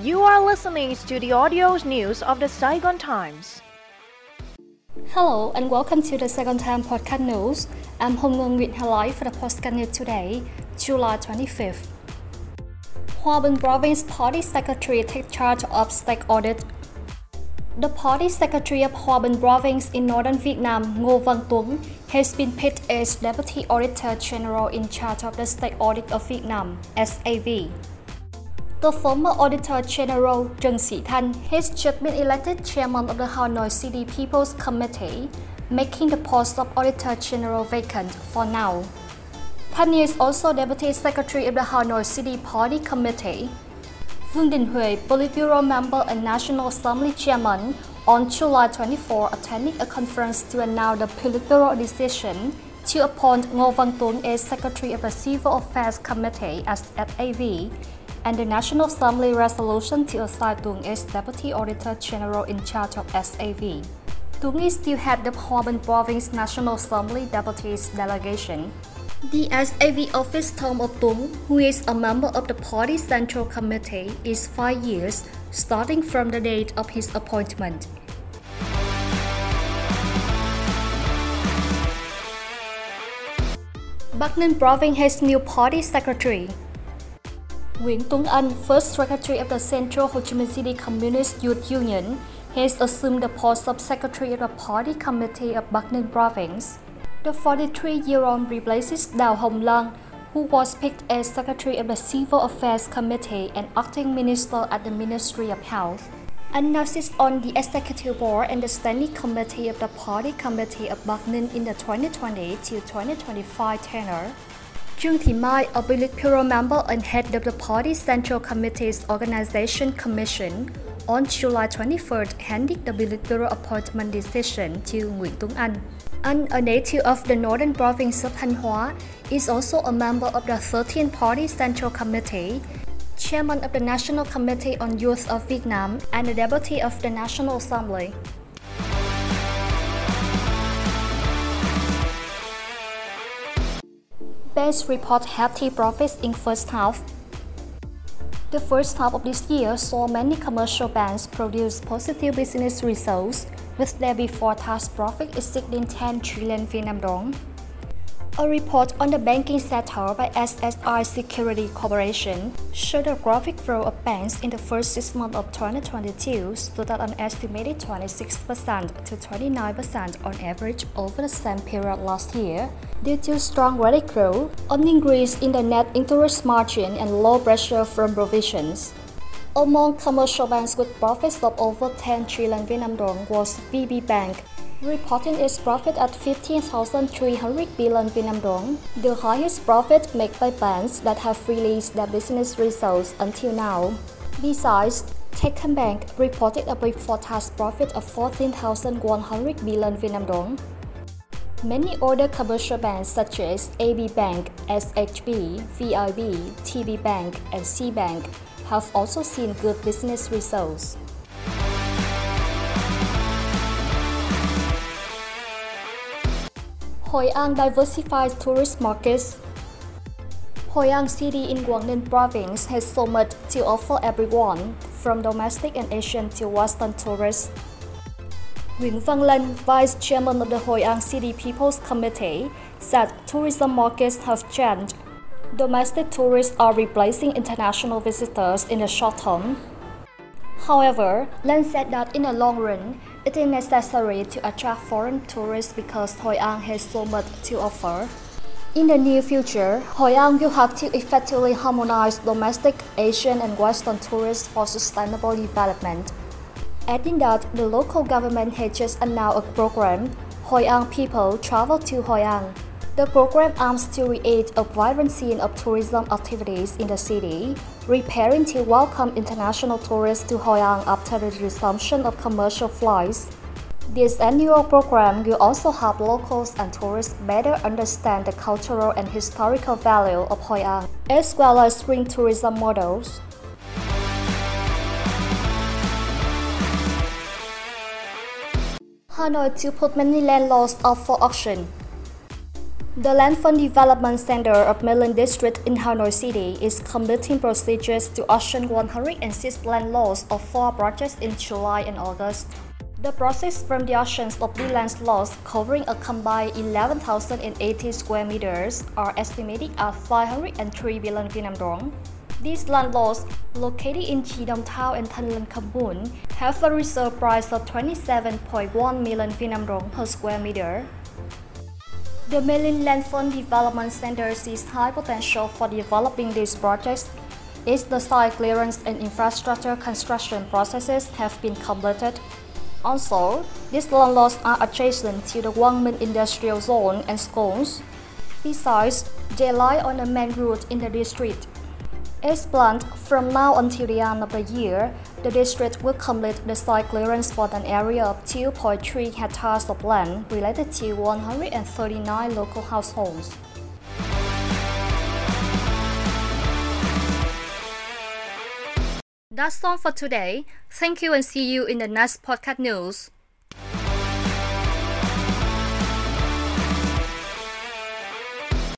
You are listening to the audio news of the Saigon Times. Hello and welcome to the Saigon Times Podcast News. I'm Hong Ngung with highlight for the podcast news today, July 25th. Hòa Bình Province Party Secretary takes charge of state audit. The party secretary of Bình Province in northern Vietnam, Ngô Văn Tuấn, has been picked as Deputy Auditor General in charge of the State Audit of Vietnam, SAV. The former Auditor General Trần Sĩ Thanh has just been elected chairman of the Hanoi City People's Committee, making the post of Auditor General vacant for now. Thanh is also Deputy Secretary of the Hanoi City Party Committee. Vương Đình Huệ, Politburo member and National Assembly chairman, on July 24 attending a conference to announce the Politburo decision to appoint Ngô Văn Tuấn as Secretary of the Civil Affairs Committee as SAV and the National Assembly resolution to assign Tuấn as Deputy Auditor General in charge of SAV. Tuấn is still head Hòa Bình Province National Assembly Deputies Delegation. The SAV office term of Tuấn, who is a member of the party central committee, is five years, starting from the date of his appointment. Ninh Province has new party secretary. Nguyễn Tuấn Anh, first secretary of the Central Ho Chi Minh City Communist Youth Union, has assumed the post of secretary of the party committee of Bắc Ninh Province. The 43-year-old replaces Đào Hồng Lan, who was picked as secretary of the Civil Affairs Committee and acting minister at the Ministry of Health. And now sits on the executive board and the standing committee of the party committee of Bắc Ninh in the 2020 to 2025 tenure. Trương Thị Mai, a Politburo member and head of the party central committee's organization commission, on July 23rd handed the Politburo appointment decision to Nguyễn Tuấn Anh. Anh, a native of the northern province of Thanh is also a member of the 13th Party Central Committee, chairman of the National Committee on Youth of Vietnam, and a deputy of the National Assembly. Banks report healthy profits in first half. The first half of this year saw many commercial banks produce positive business results, with their before tax profit exceeding 10 trillion Vietnam dong. A report on the banking sector by SSI Security Corporation showed the graphic growth of banks in the first six months of 2022 stood at an estimated 26% to 29% on average over the same period last year, due to strong credit growth, an increase in the net interest margin, and low pressure from provisions. Among commercial banks with profits of over 10 trillion Vietnam dong was VPBank, reporting its profit at 15,300 billion Vietnam dong, the highest profit made by banks that have released their business results until now. Besides, Techcombank reported a before tax profit of 14,100 billion Vietnam dong. Many other commercial banks such as AB Bank, SHB, VIB, TPBank, and C Bank have also seen good business results. Hoi An diversifies tourist markets. Hoi An City in Ninh Province has so much to offer everyone, from domestic and Asian to Western tourists. Nguyễn Văn Lân, Vice Chairman of the Hoi An City People's Committee, said tourism markets have changed. Domestic tourists are replacing international visitors in the short term. However, Lân said that in the long run, it is necessary to attract foreign tourists because Hoi An has so much to offer. In the near future, Hoi An will have to effectively harmonize domestic, Asian, and Western tourists for sustainable development. Adding that the local government has just announced a program, Hoi An People Travel to Hoi An. The program aims to create a vibrant scene of tourism activities in the city, preparing to welcome international tourists to Hoi An after the resumption of commercial flights. This annual program will also help locals and tourists better understand the cultural and historical value of Hoi An, as well as spring tourism models. Hanoi to put many land laws up for auction. The Land Fund Development Center of Linh District in Hanoi City is completing procedures to auction 106 land lots of four projects in July and August. The process from the auctions of the land lots covering a combined 11,080 square meters are estimated at 503 billion Vietnam dong. These land lots, located in Chi Dong Town and Linh Kham have a reserve price of 27.1 million Vietnam dong per square meter. The Land Fund Development Center sees high potential for developing these projects as the site clearance and infrastructure construction processes have been completed. Also, these land lots are adjacent to the Quang Industrial Zone and schools. Besides, they lie on a main route in the district. As planned, from now until the end of the year, the district will complete the site clearance for an area of 2.3 hectares of land related to 139 local households. That's all for today. Thank you and see you in the next podcast news.